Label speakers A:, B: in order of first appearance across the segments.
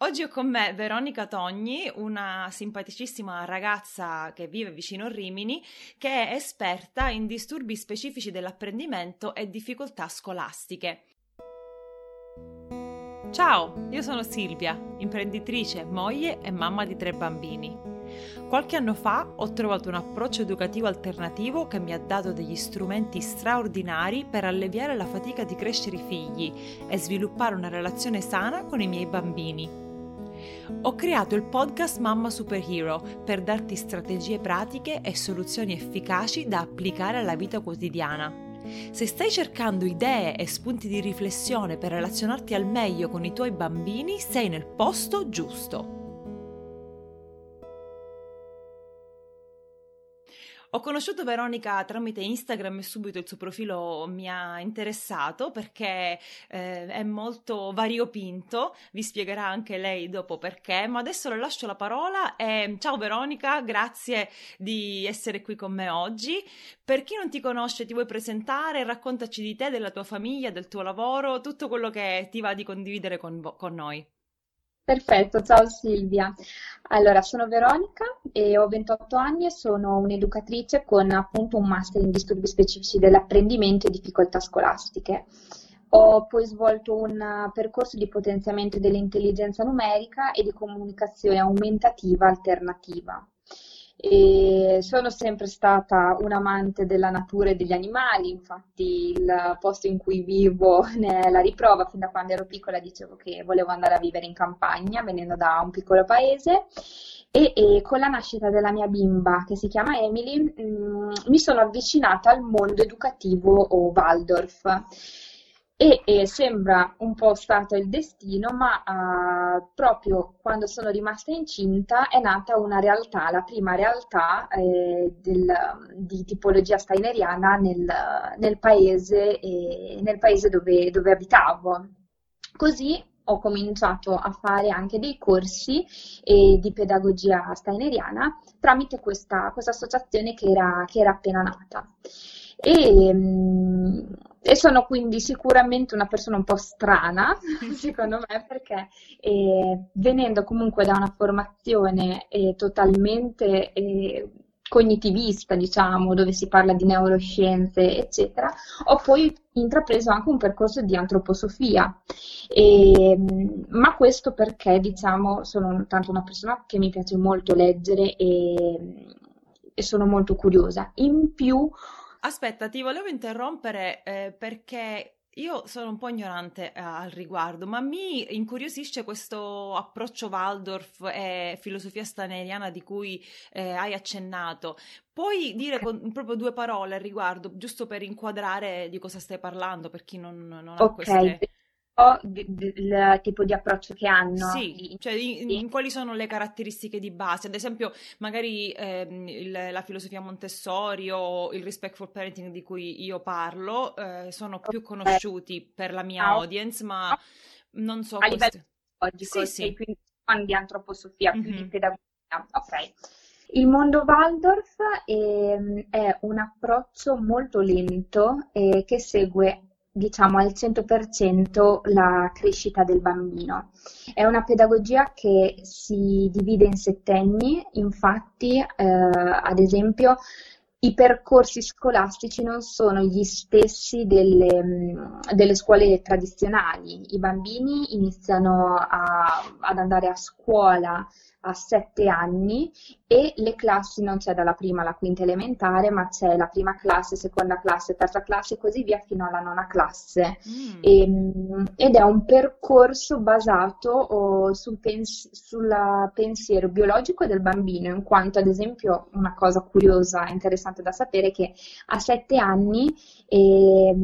A: Oggi ho con me Veronica Togni, una simpaticissima ragazza che vive vicino Rimini, che è esperta in disturbi specifici dell'apprendimento e difficoltà scolastiche. Ciao, io sono Silvia, imprenditrice, moglie e mamma di tre bambini. Qualche anno fa ho trovato un approccio educativo alternativo che mi ha dato degli strumenti straordinari per alleviare la fatica di crescere i figli e sviluppare una relazione sana con i miei bambini. Ho creato il podcast Mamma Superhero per darti strategie pratiche e soluzioni efficaci da applicare alla vita quotidiana. Se stai cercando idee e spunti di riflessione per relazionarti al meglio con i tuoi bambini, sei nel posto giusto. Ho conosciuto Veronica tramite Instagram e subito il suo profilo mi ha interessato perché eh, è molto variopinto, vi spiegherà anche lei dopo perché, ma adesso le lascio la parola e ciao Veronica, grazie di essere qui con me oggi. Per chi non ti conosce, ti vuoi presentare? Raccontaci di te, della tua famiglia, del tuo lavoro, tutto quello che ti va di condividere con, con noi.
B: Perfetto, ciao Silvia. Allora, sono Veronica e ho 28 anni e sono un'educatrice con appunto un master in disturbi specifici dell'apprendimento e difficoltà scolastiche. Ho poi svolto un percorso di potenziamento dell'intelligenza numerica e di comunicazione aumentativa alternativa. E sono sempre stata un amante della natura e degli animali, infatti il posto in cui vivo ne la riprova, fin da quando ero piccola dicevo che volevo andare a vivere in campagna, venendo da un piccolo paese. E, e con la nascita della mia bimba, che si chiama Emily, mh, mm, mi sono avvicinata al mondo educativo o Waldorf e, e, sembra un po' stato il destino, ma uh, proprio quando sono rimasta incinta è nata una realtà, la prima realtà eh, del, di tipologia steineriana nel, nel paese, eh, nel paese dove, dove abitavo. Così ho cominciato a fare anche dei corsi eh, di pedagogia steineriana tramite questa, questa associazione che era, che era appena nata. E, mm, e, sono quindi sicuramente una persona un po' strana, secondo me, perché eh, venendo comunque da una formazione eh, totalmente eh, cognitivista, diciamo, dove si parla di neuroscienze, eccetera, ho poi intrapreso anche un percorso di antroposofia. E, mm, ma questo perché, diciamo, sono tanto una persona che mi piace molto leggere e, e sono molto curiosa. In più
A: Aspetta, ti volevo interrompere eh, perché io sono un po' ignorante eh, al riguardo, ma mi incuriosisce questo approccio Waldorf e filosofia staneriana di cui eh, hai accennato. Puoi dire con, proprio due parole al riguardo, giusto per inquadrare di cosa stai parlando, per chi non, non ha
B: okay.
A: queste
B: il tipo di approccio che hanno.
A: Sì, cioè in, in, quali sono le caratteristiche di base? Ad esempio, magari ehm, il, la filosofia Montessori o il respectful parenting di cui io parlo eh, sono più conosciuti per la mia audience, ma non so...
B: A livello pedagogico, sì, sì. quindi di antroposofia, più mm-hmm. di pedagogia. Ok. Il mondo Waldorf è, ehm, è un approccio molto lento eh, che segue diciamo al 100% la crescita del bambino. È una pedagogia che si divide in settenni, infatti eh, ad esempio i percorsi scolastici non sono gli stessi delle, delle scuole tradizionali. I bambini iniziano a, ad andare a scuola a sette anni e le classi non c'è dalla prima alla quinta elementare, ma c'è la prima classe, seconda classe, terza classe e così via fino alla nona classe. Mm. E, ehm, ed è un percorso basato oh, sul, pens- pensiero biologico del bambino, in quanto ad esempio una cosa curiosa e interessante da sapere è che a sette anni eh,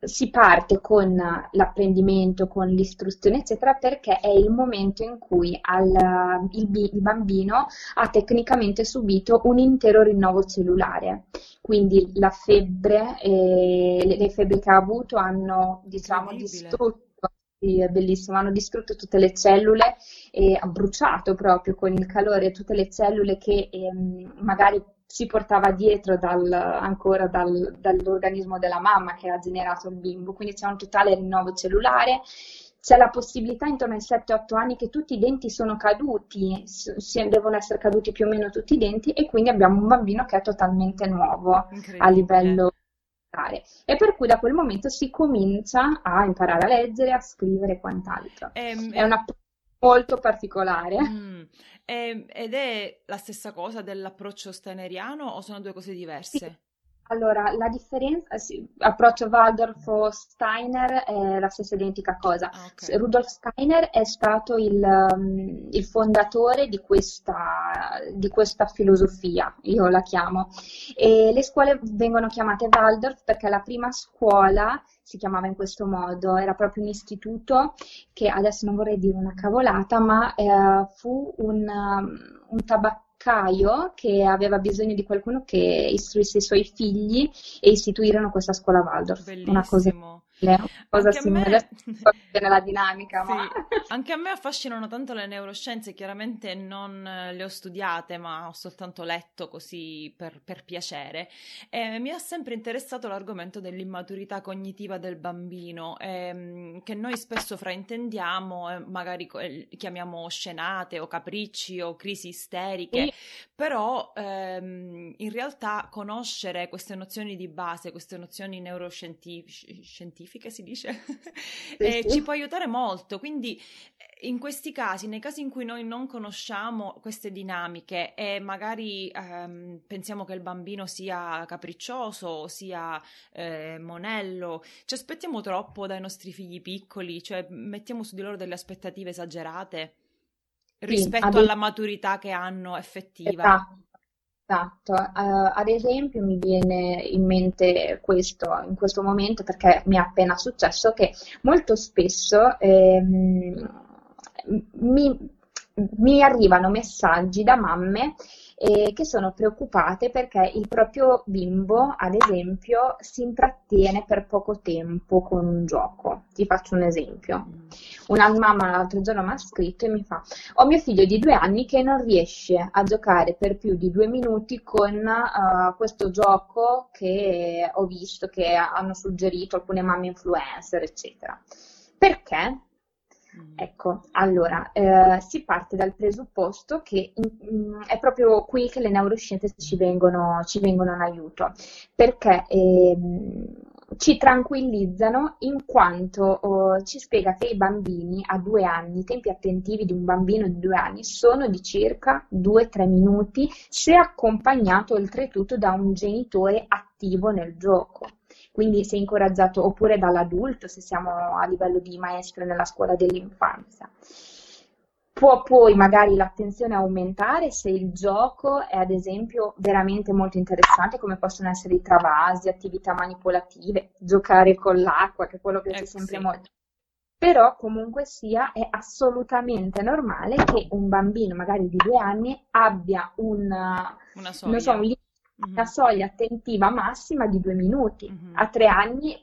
B: si parte con l'apprendimento, con l'istruzione, eccetera, perché è il momento in cui al, il, il, bambino ha tecnicamente subito un intero rinnovo cellulare. Quindi la febbre, eh, le, febbri che ha avuto hanno, diciamo, distrutto è bellissimo, hanno distrutto tutte le cellule e ha bruciato proprio con il calore tutte le cellule che ehm, magari si portava dietro dal, ancora dal, dall'organismo della mamma che ha generato il bimbo, quindi c'è un totale rinnovo cellulare, c'è la possibilità intorno ai 7-8 anni che tutti i denti sono caduti, devono essere caduti più o meno tutti i denti e quindi abbiamo un bambino che è totalmente nuovo a livello e per cui da quel momento si comincia a imparare a leggere, a scrivere e quant'altro. Ehm, è una molto particolare.
A: Mm. E, ed è la stessa cosa dell'approccio steineriano o sono due cose diverse?
B: Allora, la differenza, sì, approccio Waldorf o Steiner è la stessa identica cosa. Ah, okay. Rudolf Steiner è stato il, um, il fondatore di questa, di questa, filosofia, io la chiamo. E le scuole vengono chiamate Waldorf perché la prima scuola si chiamava in questo modo, era proprio un istituto che adesso non vorrei dire una cavolata, ma eh, fu un, um, un tabacco Caio che aveva bisogno di qualcuno che istruisse i suoi figli e istituirono questa scuola Waldorf.
A: Bellissimo. Una cosa
B: cosa simile me... nella dinamica. Sì.
A: Ma... Anche a me affascinano tanto le neuroscienze, chiaramente non le ho studiate, ma ho soltanto letto così per, per piacere. E mi ha sempre interessato l'argomento dell'immaturità cognitiva del bambino, ehm, che noi spesso fraintendiamo, eh, magari eh, chiamiamo scenate o capricci o crisi isteriche, sì. però ehm, in realtà conoscere queste nozioni di base, queste nozioni neuroscientifiche, scientifiche, si dice, eh, ci può aiutare molto. Quindi eh, in questi casi, nei casi in cui noi non conosciamo queste dinamiche e magari ehm, pensiamo che il bambino sia capriccioso, sia eh, monello, ci aspettiamo troppo dai nostri figli piccoli, cioè mettiamo su di loro delle aspettative esagerate rispetto sì, alla maturità che hanno effettiva.
B: Esatto. Esatto, uh, ad esempio mi viene in mente questo in questo momento perché mi è appena successo che molto spesso ehm, mi, mi arrivano messaggi da mamme eh, che sono preoccupate perché il proprio bimbo, ad esempio, si intrattiene per poco tempo con un gioco. Ti faccio un esempio. Una mamma l'altro giorno mi ha scritto e mi fa: Ho mio figlio di due anni che non riesce a giocare per più di due minuti con uh, questo gioco che ho visto che hanno suggerito alcune mamme influencer, eccetera. Perché? Mm. Ecco, allora, eh, si parte dal presupposto che mh, mm, è proprio qui che le neuroscienze ci vengono, ci vengono in aiuto, perché eh, ci tranquillizzano in quanto oh, ci spiega che i bambini a due anni, i tempi attentivi di un bambino di due anni sono di circa 2-3 minuti se accompagnato oltretutto da un genitore attivo nel gioco quindi se incoraggiato oppure dall'adulto se siamo a livello di maestre nella scuola dell'infanzia. Può poi magari l'attenzione aumentare se il gioco è ad esempio veramente molto interessante come possono essere i travasi, attività manipolative, giocare con l'acqua che è quello che piace eh, sempre sì. molto. Però comunque sia è assolutamente normale che un bambino magari di due anni abbia
A: soglia. So, un
B: mm-hmm. la soglia attentiva massima di due minuti, mm-hmm. a tre anni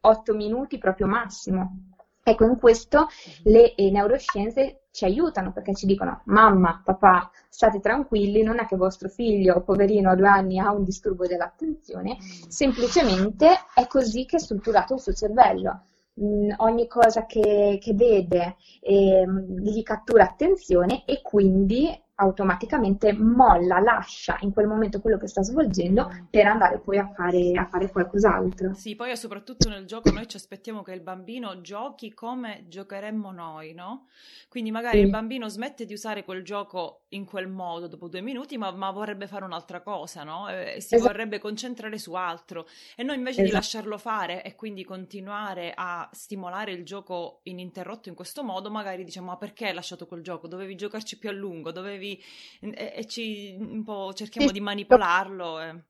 B: otto minuti proprio massimo. Ecco, in questo mm-hmm. le eh, neuroscienze ci aiutano perché ci dicono mamma, papà, state tranquilli, non è che vostro figlio, poverino, a due anni ha un disturbo dell'attenzione, mm. semplicemente è così che è strutturato il suo cervello. Mm, ogni cosa che, che vede eh, gli cattura attenzione e quindi automaticamente molla, lascia in quel momento quello che sta svolgendo mm. per andare poi a fare, a fare qualcos'altro.
A: Sì, poi soprattutto nel gioco noi ci aspettiamo che il bambino giochi come giocheremmo noi, no? Quindi magari sì. il bambino smette di usare quel gioco in quel modo dopo due minuti, ma, ma vorrebbe fare un'altra cosa, no? E si esatto. vorrebbe concentrare su altro. E noi invece esatto. di lasciarlo fare e quindi continuare a stimolare il gioco ininterrotto in questo modo, magari diciamo, ma perché hai lasciato quel gioco? Dovevi giocarci più a lungo, dovevi e, e ci un po' cerchiamo sì, di manipolarlo. E...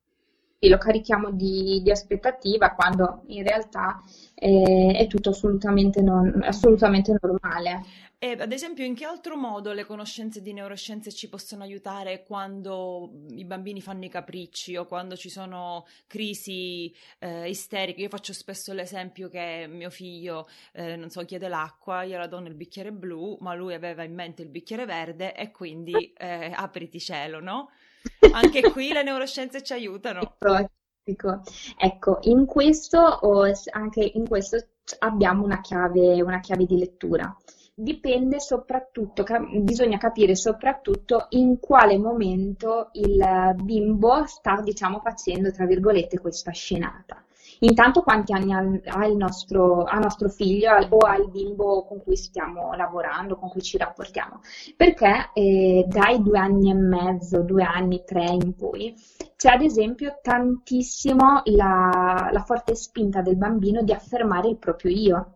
B: Lo carichiamo di, di, aspettativa quando in realtà eh, è tutto assolutamente, non, assolutamente normale.
A: E ad esempio, in che altro modo le conoscenze di neuroscienze ci possono aiutare quando i bambini fanno i capricci o quando ci sono crisi eh, isteriche? Io faccio spesso l'esempio che mio figlio, eh, non so, chiede l'acqua, io la do nel bicchiere blu, ma lui aveva in mente il bicchiere verde e quindi eh, apriti cielo, no? Anche qui le neuroscienze ci aiutano.
B: Ecco, in questo, anche in questo abbiamo una chiave, una chiave di lettura. Dipende soprattutto, bisogna capire soprattutto in quale momento il bimbo sta, diciamo, facendo, tra virgolette, questa scenata. Intanto quanti anni ha il nostro, ha nostro figlio o ha il bimbo con cui stiamo lavorando, con cui ci rapportiamo? Perché eh, dai due anni e mezzo, due anni, tre in poi, c'è ad esempio tantissimo la, la forte spinta del bambino di affermare il proprio io.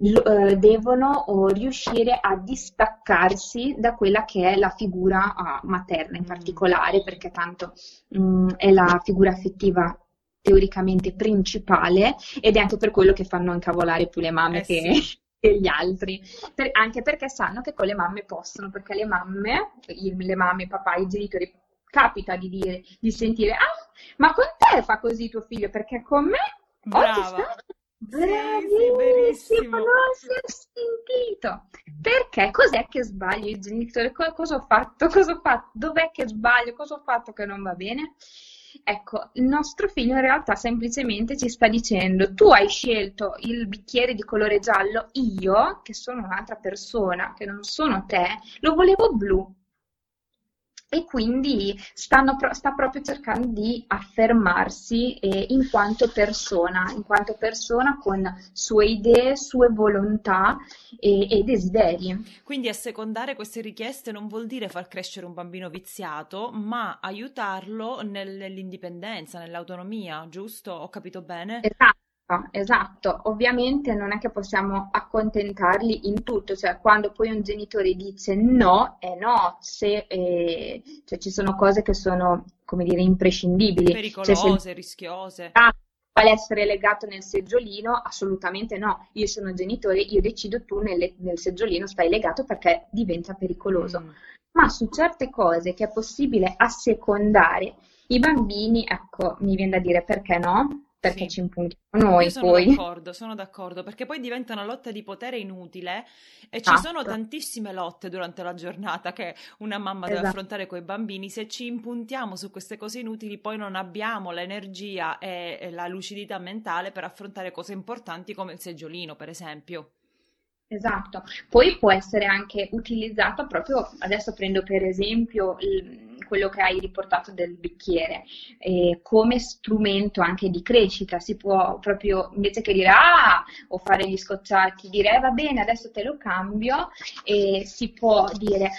B: Eh, devono riuscire a distaccarsi da quella che è la figura uh, materna in particolare, perché tanto mh, mm, è la figura affettiva teoricamente principale ed è anche per quello che fanno incavolare più le mamme eh che, sì. che, gli altri, per, anche perché sanno che con le mamme possono, perché le mamme, le mamme, i papà, i genitori, capita di dire, di sentire, ah, ma con te fa così tuo figlio, perché con me
A: Brava.
B: Bravissimo, non si è sentito. Perché? Cos'è che sbaglio il genitore? Cosa ho fatto? Cosa ho fatto? Dov'è che sbaglio? Cosa ho fatto che non va bene? Ecco, il nostro figlio in realtà semplicemente ci sta dicendo tu hai scelto il bicchiere di colore giallo, io, che sono un'altra persona, che non sono te, lo volevo blu e quindi stanno, sta proprio cercando di affermarsi eh, in quanto persona, in quanto persona con sue idee, sue volontà e, e, desideri.
A: Quindi assecondare queste richieste non vuol dire far crescere un bambino viziato, ma aiutarlo nell'indipendenza, nell'autonomia, giusto? Ho capito bene?
B: Esatto. Esatto, ovviamente non è che possiamo accontentarli in tutto, cioè quando poi un genitore dice no, è no, se eh, cioè, ci sono cose che sono, come dire, imprescindibili.
A: Pericolose,
B: cioè,
A: se... rischiose.
B: Ah, vuole essere legato nel seggiolino? Assolutamente no, io sono genitore, io decido tu nel, nel seggiolino stai legato perché diventa pericoloso. Mm. Ma su certe cose che è possibile assecondare, i bambini, ecco, mi viene da dire perché no? Perché sì. ci impuntiamo noi
A: Io sono
B: poi.
A: d'accordo, sono d'accordo, perché poi diventa una lotta di potere inutile e ci sono esatto. tantissime lotte durante la giornata che una mamma esatto. deve affrontare con i bambini. Se ci impuntiamo su queste cose inutili, poi non abbiamo l'energia e la lucidità mentale per affrontare cose importanti come il seggiolino, per esempio.
B: Esatto, poi può essere anche utilizzata proprio, adesso prendo per esempio il, quello che hai riportato del bicchiere, eh, come strumento anche di crescita, si può proprio, invece che dire ah, o fare gli scocciati, dire eh, va bene, adesso te lo cambio, e si può dire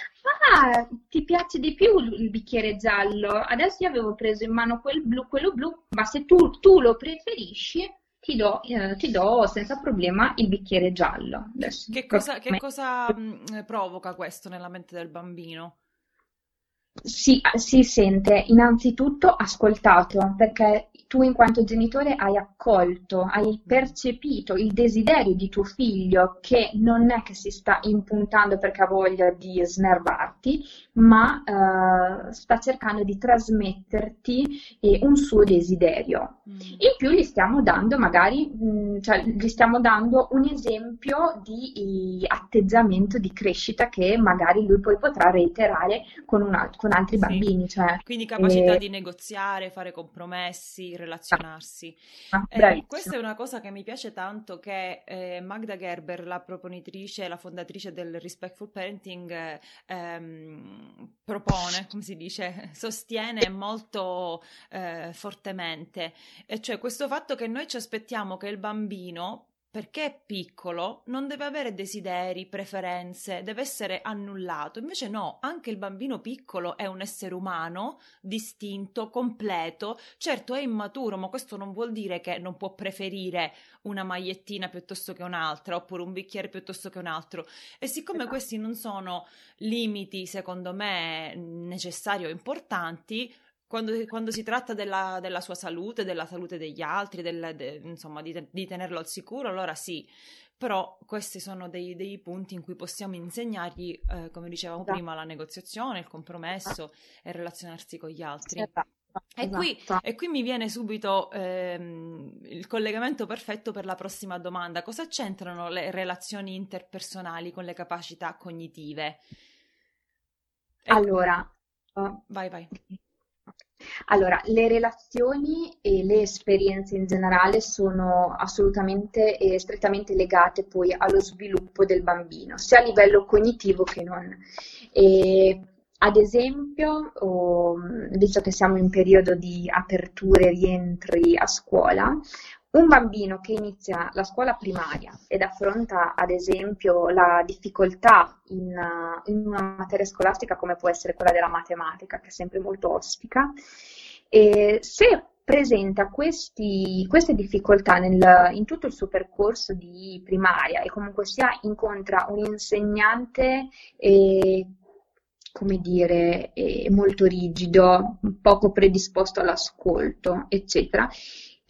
B: ah, ti piace di più il bicchiere giallo, adesso io avevo preso in mano quel blu, quello blu, ma se tu, tu lo preferisci, ti do, eh, ti do, senza problema il bicchiere giallo.
A: Adesso, che cosa, che cosa mh, provoca questo nella mente del bambino?
B: Si, si, sente innanzitutto ascoltato perché tu in quanto genitore hai accolto, hai percepito il desiderio di tuo figlio che non è che si sta impuntando perché ha voglia di snervarti, ma uh, sta cercando di trasmetterti eh, un suo desiderio. Mm. In più gli stiamo dando magari, mh, mm, cioè, gli stiamo dando un esempio di atteggiamento di crescita che magari lui poi potrà reiterare con, una, con altri sì. bambini. Cioè,
A: Quindi capacità eh, di negoziare, fare compromessi, relazionarsi. Ah, eh, questa è una cosa che mi piace tanto che eh, Magda Gerber, la proponitrice, la fondatrice del Respectful Parenting, ehm, propone, come si dice, sostiene molto eh, fortemente, e cioè questo fatto che noi ci aspettiamo che il bambino perché è piccolo, non deve avere desideri, preferenze, deve essere annullato. Invece no, anche il bambino piccolo è un essere umano, distinto, completo. Certo è immaturo, ma questo non vuol dire che non può preferire una magliettina piuttosto che un'altra, oppure un bicchiere piuttosto che un altro. E siccome esatto. questi non sono limiti, secondo me, necessari o importanti, quando, quando, si tratta della, della, sua salute, della salute degli altri, del, de, insomma, di, di, tenerlo al sicuro, allora sì. Però questi sono dei, dei punti in cui possiamo insegnargli, eh, come dicevamo esatto. prima, la negoziazione, il compromesso e relazionarsi con gli altri. Esatto. E, qui, esatto. e, qui, mi viene subito ehm, il collegamento perfetto per la prossima domanda. Cosa c'entrano le relazioni interpersonali con le capacità cognitive?
B: Ecco. Allora,
A: vai, vai.
B: Allora, le relazioni e le esperienze in generale sono assolutamente e strettamente legate poi allo sviluppo del bambino, sia a livello cognitivo che non. E, ad esempio, oh, visto che siamo in periodo di aperture, rientri a scuola, un bambino che inizia la scuola primaria ed affronta, ad esempio, la difficoltà in, in, una materia scolastica come può essere quella della matematica, che è sempre molto ostica, e se presenta questi, queste difficoltà nel, in tutto il suo percorso di primaria e comunque sia incontra un insegnante eh, come dire, eh, molto rigido, poco predisposto all'ascolto, eccetera,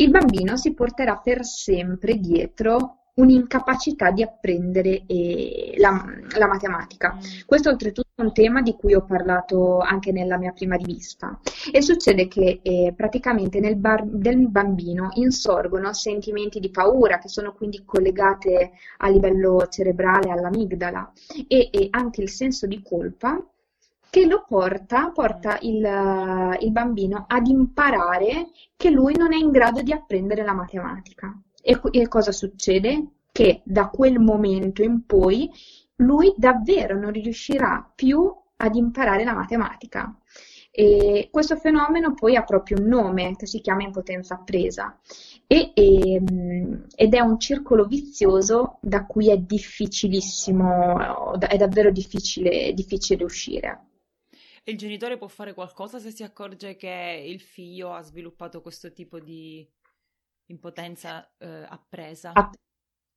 B: il bambino si porterà per sempre dietro un'incapacità di apprendere eh, la, la, matematica. Questo oltretutto è un tema di cui ho parlato anche nella mia prima rivista e succede che eh, praticamente nel, bar, bambino insorgono sentimenti di paura che sono quindi collegate a livello cerebrale all'amigdala e, e anche il senso di colpa che lo porta, porta il, il, bambino ad imparare che lui non è in grado di apprendere la matematica. E, e cosa succede? Che da quel momento in poi lui davvero non riuscirà più ad imparare la matematica. E questo fenomeno poi ha proprio un nome che si chiama impotenza appresa e, e, ehm, ed è un circolo vizioso da cui è difficilissimo, è davvero difficile, difficile uscire.
A: Il genitore può fare qualcosa se si accorge che il figlio ha sviluppato questo tipo di impotenza eh, appresa?
B: Ah,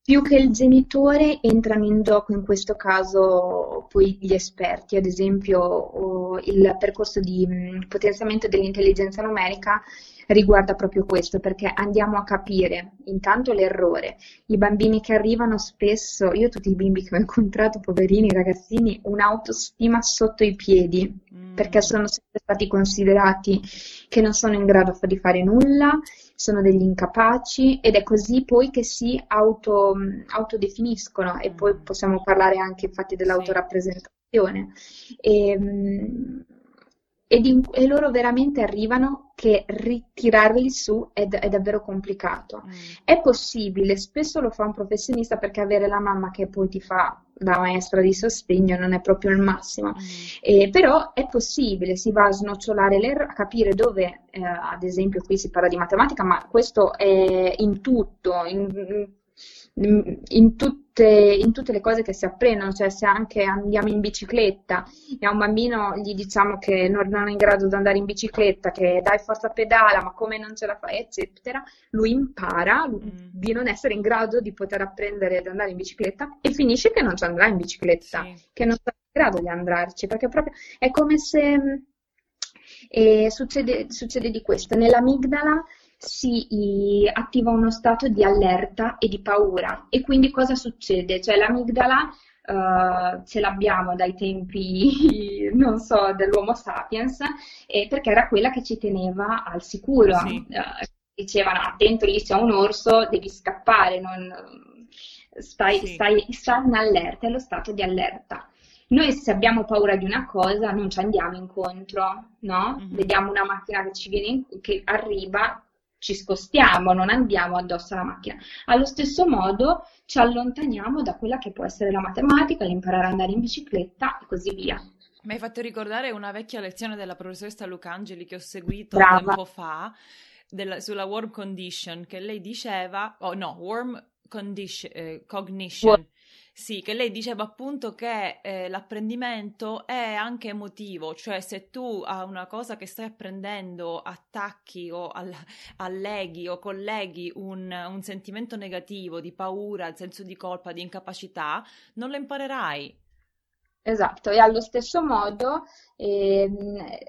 B: più che il genitore entrano in gioco in questo caso poi gli esperti, ad esempio il percorso di potenziamento dell'intelligenza numerica riguarda proprio questo, perché andiamo a capire intanto l'errore. I bambini che arrivano spesso, io tutti i bimbi che ho incontrato, poverini, ragazzini, un'autostima sotto i piedi, mm. perché sono sempre stati considerati che non sono in grado di fare nulla, sono degli incapaci ed è così poi che si auto, autodefiniscono e poi mm. possiamo parlare anche infatti dell'autorappresentazione. E, ehm, in, e loro veramente arrivano che ritirarli su è, è davvero complicato. Mm. È possibile, spesso lo fa un professionista perché avere la mamma che poi ti fa da maestra di sostegno non è proprio il massimo, mm. eh, però è possibile, si va a snocciolare l'errore, a capire dove, eh, ad esempio qui si parla di matematica, ma questo è in tutto, in, in, tutte, in, tutte, le cose che si apprendono, cioè se anche andiamo in bicicletta e a un bambino gli diciamo che non, è in grado di andare in bicicletta, che dai forza pedala, ma come non ce la fai, eccetera, lui impara mm. di non essere in grado di poter apprendere ad andare in bicicletta e finisce che non ci andrà in bicicletta, sì. che non sarà in grado di andarci, perché proprio è come se... E succede, succede di questo, nell'amigdala si attiva uno stato di allerta e di paura. E quindi cosa succede? Cioè l'amigdala uh, ce l'abbiamo dai tempi, non so, dell'Homo sapiens, eh, perché era quella che ci teneva al sicuro. Sì. Uh, dicevano attento lì c'è un orso, devi scappare, non, stai, sì. stai, stai in allerta, è lo stato di allerta. Noi se abbiamo paura di una cosa non ci andiamo incontro, no? Mm-hmm. Vediamo una macchina che ci viene, che arriva, ci spostiamo, non andiamo addosso alla macchina. Allo stesso modo ci allontaniamo da quella che può essere la matematica, l'imparare ad andare in bicicletta e così via.
A: Mi hai fatto ricordare una vecchia lezione della professoressa Lucangeli che ho seguito Brava. tempo fa della, sulla warm condition, che lei diceva, oh no, warm condition, eh, cognition. War- sì, che lei diceva appunto che eh, l'apprendimento è anche emotivo, cioè se tu a una cosa che stai apprendendo attacchi o all- alleghi o colleghi un, un sentimento negativo di paura, il senso di colpa, di incapacità, non lo imparerai.
B: Esatto, e allo stesso modo eh,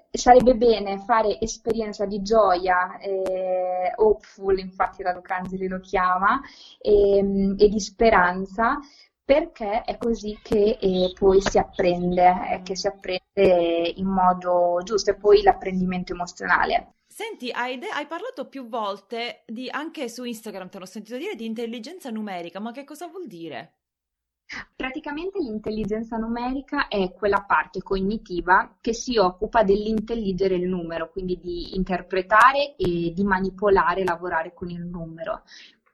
B: sarebbe bene fare esperienza di gioia, eh, hopeful, infatti la Lucanzili lo chiama, e, ehm, e di speranza, perché è così che eh, poi si apprende, eh, che si apprende in modo giusto e poi l'apprendimento emozionale.
A: Senti, hai, de- hai parlato più volte di, anche su Instagram, te l'ho sentito dire, di intelligenza numerica, ma che cosa vuol dire?
B: Praticamente l'intelligenza numerica è quella parte cognitiva che si occupa dell'intelligere il numero, quindi di interpretare e di manipolare, lavorare con il numero.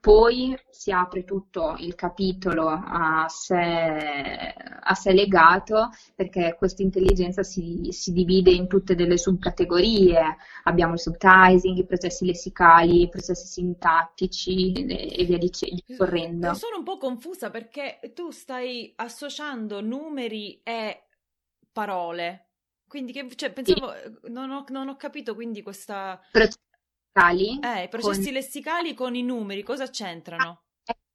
B: Poi si apre tutto il capitolo a sé, a sé legato perché questa intelligenza si, si, divide in tutte delle subcategorie. Abbiamo il subtising, i processi lessicali, i processi sintattici e via discorrendo.
A: Sono un po' confusa perché tu stai associando numeri e parole. Quindi, che, cioè, pensavo, sì. non, ho, non ho capito quindi questa...
B: Processi lessicali.
A: Eh, i processi con... lessicali con i numeri, cosa c'entrano?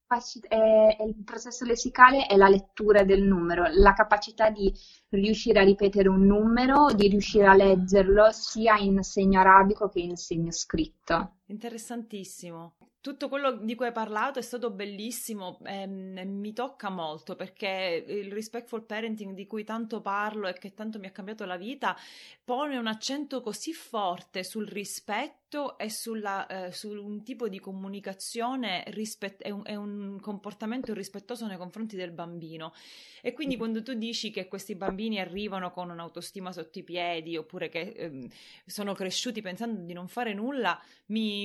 B: È, il processo lessicale è la lettura del numero, la capacità di riuscire a ripetere un numero, di riuscire a leggerlo sia in segno arabico che in segno scritto.
A: Interessantissimo tutto quello di cui hai parlato è stato bellissimo ehm, mi tocca molto perché il respectful parenting di cui tanto parlo e che tanto mi ha cambiato la vita pone un accento così forte sul rispetto e sulla, eh, su un tipo di comunicazione rispet- e un, è un comportamento rispettoso nei confronti del bambino. E quindi quando tu dici che questi bambini arrivano con un'autostima sotto i piedi oppure che eh, sono cresciuti pensando di non fare nulla, mi,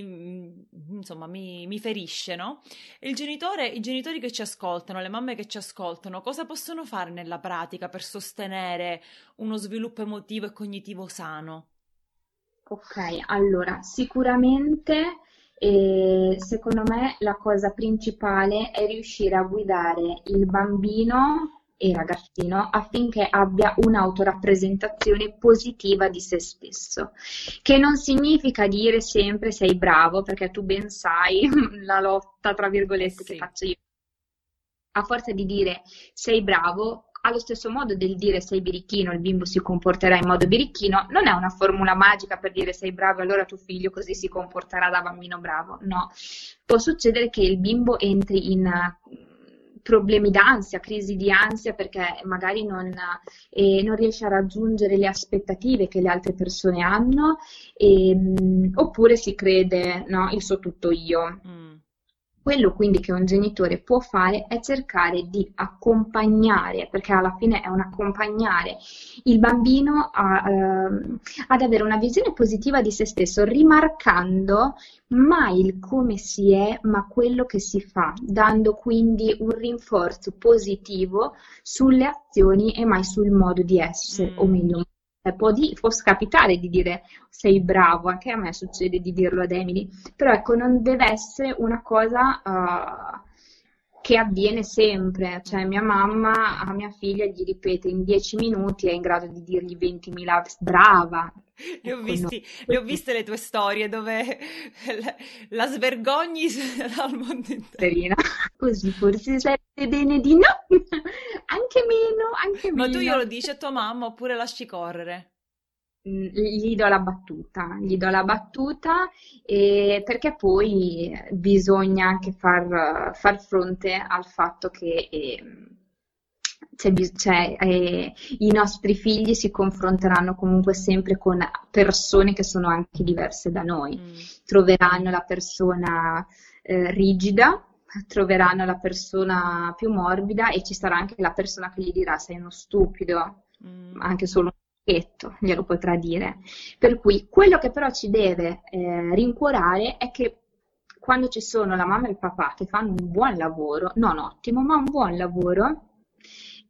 A: insomma, mi, mi ferisce, no? Il genitore, I genitori che ci ascoltano, le mamme che ci ascoltano, cosa possono fare nella pratica per sostenere uno sviluppo emotivo e cognitivo sano?
B: Ok, allora, sicuramente e secondo me la cosa principale è riuscire a guidare il bambino e ragazzino affinché abbia un'autorappresentazione positiva di se stesso, che non significa dire sempre sei bravo, perché tu ben sai la lotta, tra virgolette, sì. che faccio io. A forza di dire sei bravo, allo stesso modo del dire sei birichino, il bimbo si comporterà in modo birichino, non è una formula magica per dire sei bravo, allora tuo figlio così si comporterà da bambino bravo. No, può succedere che il bimbo entri in problemi d'ansia, crisi di ansia perché magari non, eh, non riesce a raggiungere le aspettative che le altre persone hanno, e, ehm, oppure si crede no, il so tutto io. Mm. Quello quindi che un genitore può fare è cercare di accompagnare, perché alla fine è un accompagnare il bambino a, eh, ad avere una visione positiva di se stesso, rimarcando mai il come si è, ma quello che si fa, dando quindi un rinforzo positivo sulle azioni e mai sul modo di essere, mm. o meglio, può, di, può, capitare di dire sei bravo, anche a me succede di dirlo ad Emily, però ecco, non deve essere una cosa uh, che avviene sempre, cioè mia mamma a mia figlia gli ripete in 10 minuti è in grado di dirgli 20.000 brava.
A: Le ho, ecco, visti, no. le ho viste le tue storie dove la, la svergogni dal mondo intero.
B: Così forse sarebbe bene di no, anche meno, anche
A: meno.
B: Ma
A: tu glielo dici a tua mamma oppure lasci correre?
B: Mm, gli do la battuta, gli do la battuta e perché poi bisogna anche far, far fronte al fatto che eh, c'è, c'è, eh, i nostri figli si confronteranno comunque sempre con persone che sono anche diverse da noi, mm. troveranno la persona eh, rigida, troveranno la persona più morbida e ci sarà anche la persona che gli dirà sei uno stupido, mm. anche solo pacchetto, glielo potrà dire. Per cui quello che però ci deve eh, rincuorare è che quando ci sono la mamma e il papà che fanno un buon lavoro, non ottimo, ma un buon lavoro,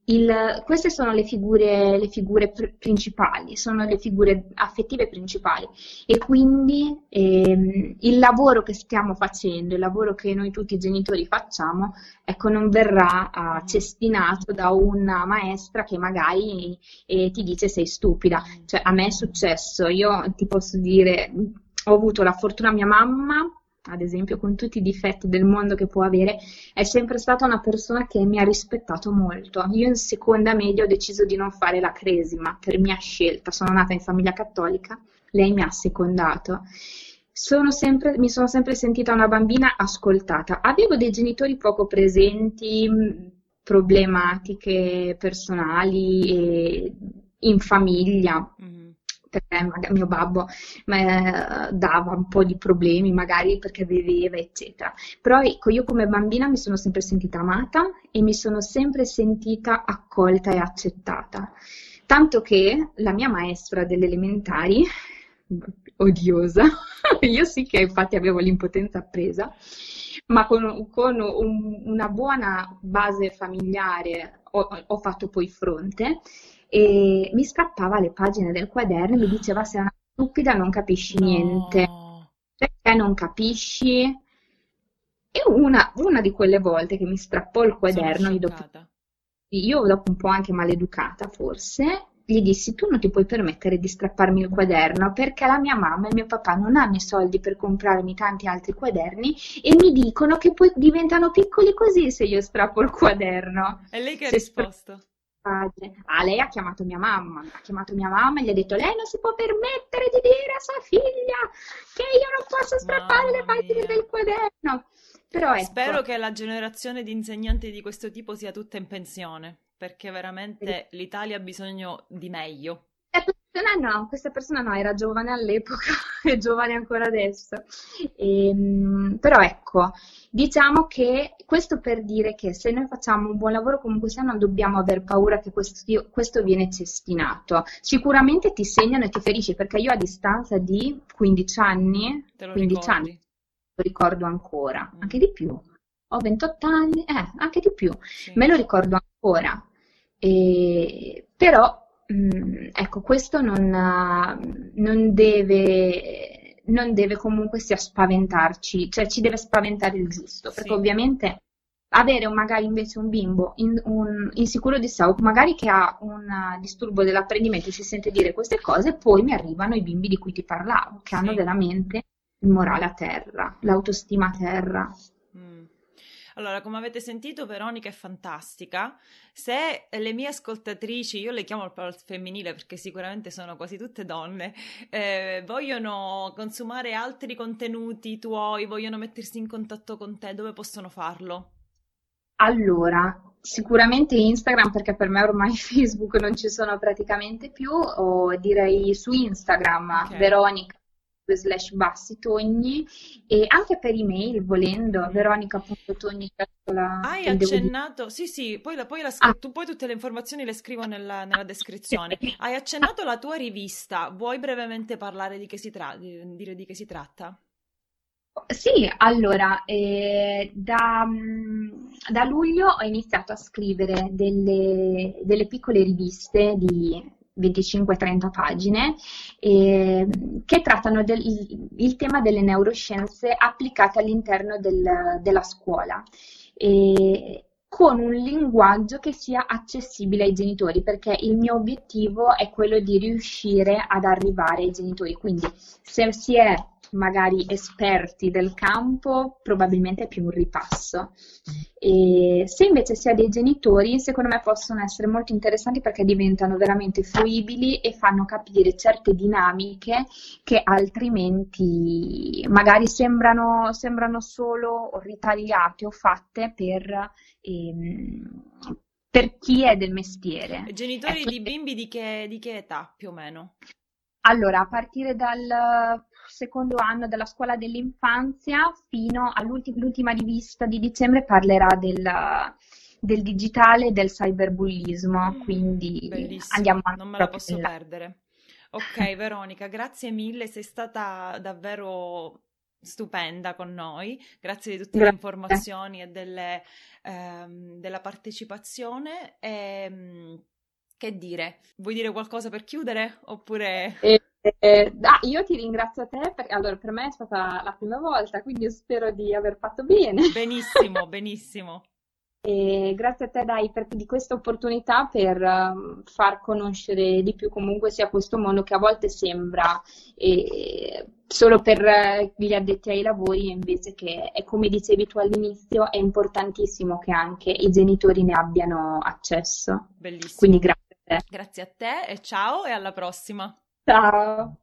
B: il, queste sono le figure, le figure pr- principali, sono le figure affettive principali e quindi ehm, il lavoro che stiamo facendo, il lavoro che noi tutti i genitori facciamo, ecco, non verrà uh, cestinato da una maestra che magari eh, ti dice sei stupida. Cioè, a me è successo, io ti posso dire, ho avuto la fortuna, mia mamma ad esempio, con tutti i difetti del mondo che può avere, è sempre stata una persona che mi ha rispettato molto. Io in seconda media ho deciso di non fare la cresima per mia scelta. Sono nata in famiglia cattolica, lei mi ha secondato. Sono sempre, mi sono sempre sentita una bambina ascoltata. Avevo dei genitori poco presenti, problematiche personali in famiglia. Mm perché mio babbo eh, dava un po' di problemi magari perché beveva, eccetera. Però ecco, io come bambina mi sono sempre sentita amata e mi sono sempre sentita accolta e accettata. Tanto che la mia maestra delle elementari, odiosa, io sì che infatti avevo l'impotenza appresa, ma con, con un, una buona base familiare ho, ho fatto poi fronte e mi strappava le pagine del quaderno e mi diceva sei una stupida non capisci no. niente, perché non capisci? E una, una, di quelle volte che mi strappò il quaderno, io dopo, io dopo un po' anche maleducata forse, gli dissi tu non ti puoi permettere di strapparmi il quaderno perché la mia mamma e mio papà non hanno i soldi per comprarmi tanti altri quaderni e mi dicono che poi diventano piccoli così se io strappo il quaderno.
A: E lei che ha risposto?
B: Ah, lei ha chiamato mia mamma, ha chiamato mia mamma e gli ha detto lei non si può permettere di dire a sua figlia che io non posso strappare le pagine del quaderno. Però ecco,
A: Spero che la generazione di insegnanti di questo tipo sia tutta in pensione, perché veramente l'Italia ha bisogno di meglio.
B: Persona no, questa persona no, era giovane all'epoca, è giovane ancora adesso. E, ehm, però ecco, diciamo che questo per dire che se noi facciamo un buon lavoro comunque sia non dobbiamo aver paura che questo, questo viene cestinato. Sicuramente ti segnano e ti ferisci perché io a distanza di 15 anni, 15 ricordi? anni, lo ricordo ancora, mm. anche di più. Ho 28 anni, eh, anche di più. Sì. Me lo ricordo ancora. E, però Mm, ecco, questo non, non, deve, non deve comunque sia spaventarci, cioè ci deve spaventare il giusto, perché sì. ovviamente avere magari invece un bimbo in, un, insicuro di sé, o magari che ha un disturbo dell'apprendimento e si sente dire queste cose, poi mi arrivano i bimbi di cui ti parlavo, che sì. hanno veramente il morale a terra, l'autostima a terra.
A: Allora, come avete sentito, Veronica è fantastica. Se le mie ascoltatrici, io le chiamo al femminile perché sicuramente sono quasi tutte donne, eh, vogliono consumare altri contenuti tuoi, vogliono mettersi in contatto con te, dove possono farlo?
B: Allora, sicuramente Instagram perché per me ormai Facebook non ci sono praticamente più, o direi su Instagram, okay. Veronica slash bassitogni e anche per email volendo veronica.togni
A: hai accennato sì sì poi, la, poi, la, ah. tu, poi tutte le informazioni le scrivo nella, nella descrizione hai accennato la tua rivista vuoi brevemente parlare di che si, tra- di, dire di che si tratta?
B: Sì, allora, eh, da, da, luglio ho iniziato a scrivere delle, delle piccole riviste di 25-30 pagine, eh, che trattano del, il tema delle neuroscienze applicate all'interno del, della scuola. E, con un linguaggio che sia accessibile ai genitori, perché il mio obiettivo è quello di riuscire ad arrivare ai genitori. Quindi se si è magari esperti del campo, probabilmente è più un ripasso. E se invece si ha dei genitori, secondo me possono essere molto interessanti perché diventano veramente fruibili e fanno capire certe dinamiche che altrimenti magari sembrano, sembrano solo ritagliate o fatte per, ehm, per chi è del mestiere.
A: Genitori ecco. di bimbi di che, di che età più o meno?
B: Allora, a partire dal secondo anno della scuola dell'infanzia fino all'ultima rivista di dicembre parlerà del, del digitale e del cyberbullismo, mm, quindi
A: Bellissimo. andiamo a Non me la posso perdere. Ok, Veronica, grazie mille, sei stata davvero stupenda con noi, grazie di tutte grazie. le informazioni e delle, ehm, della partecipazione. E, ehm, che dire? Vuoi dire qualcosa per chiudere? Oppure...
B: Eh, eh, ah, io ti ringrazio a te perché allora, per me è stata la prima volta, quindi spero di aver fatto bene.
A: Benissimo, benissimo.
B: E grazie a te, Dai, per, di questa opportunità per um, far conoscere di più comunque sia questo mondo che a volte sembra eh, solo per eh, gli addetti ai lavori, invece che, è, come dicevi tu all'inizio, è importantissimo che anche i genitori ne abbiano accesso.
A: Bellissimo.
B: Quindi grazie.
A: Grazie a te e ciao e alla prossima.
B: Ciao.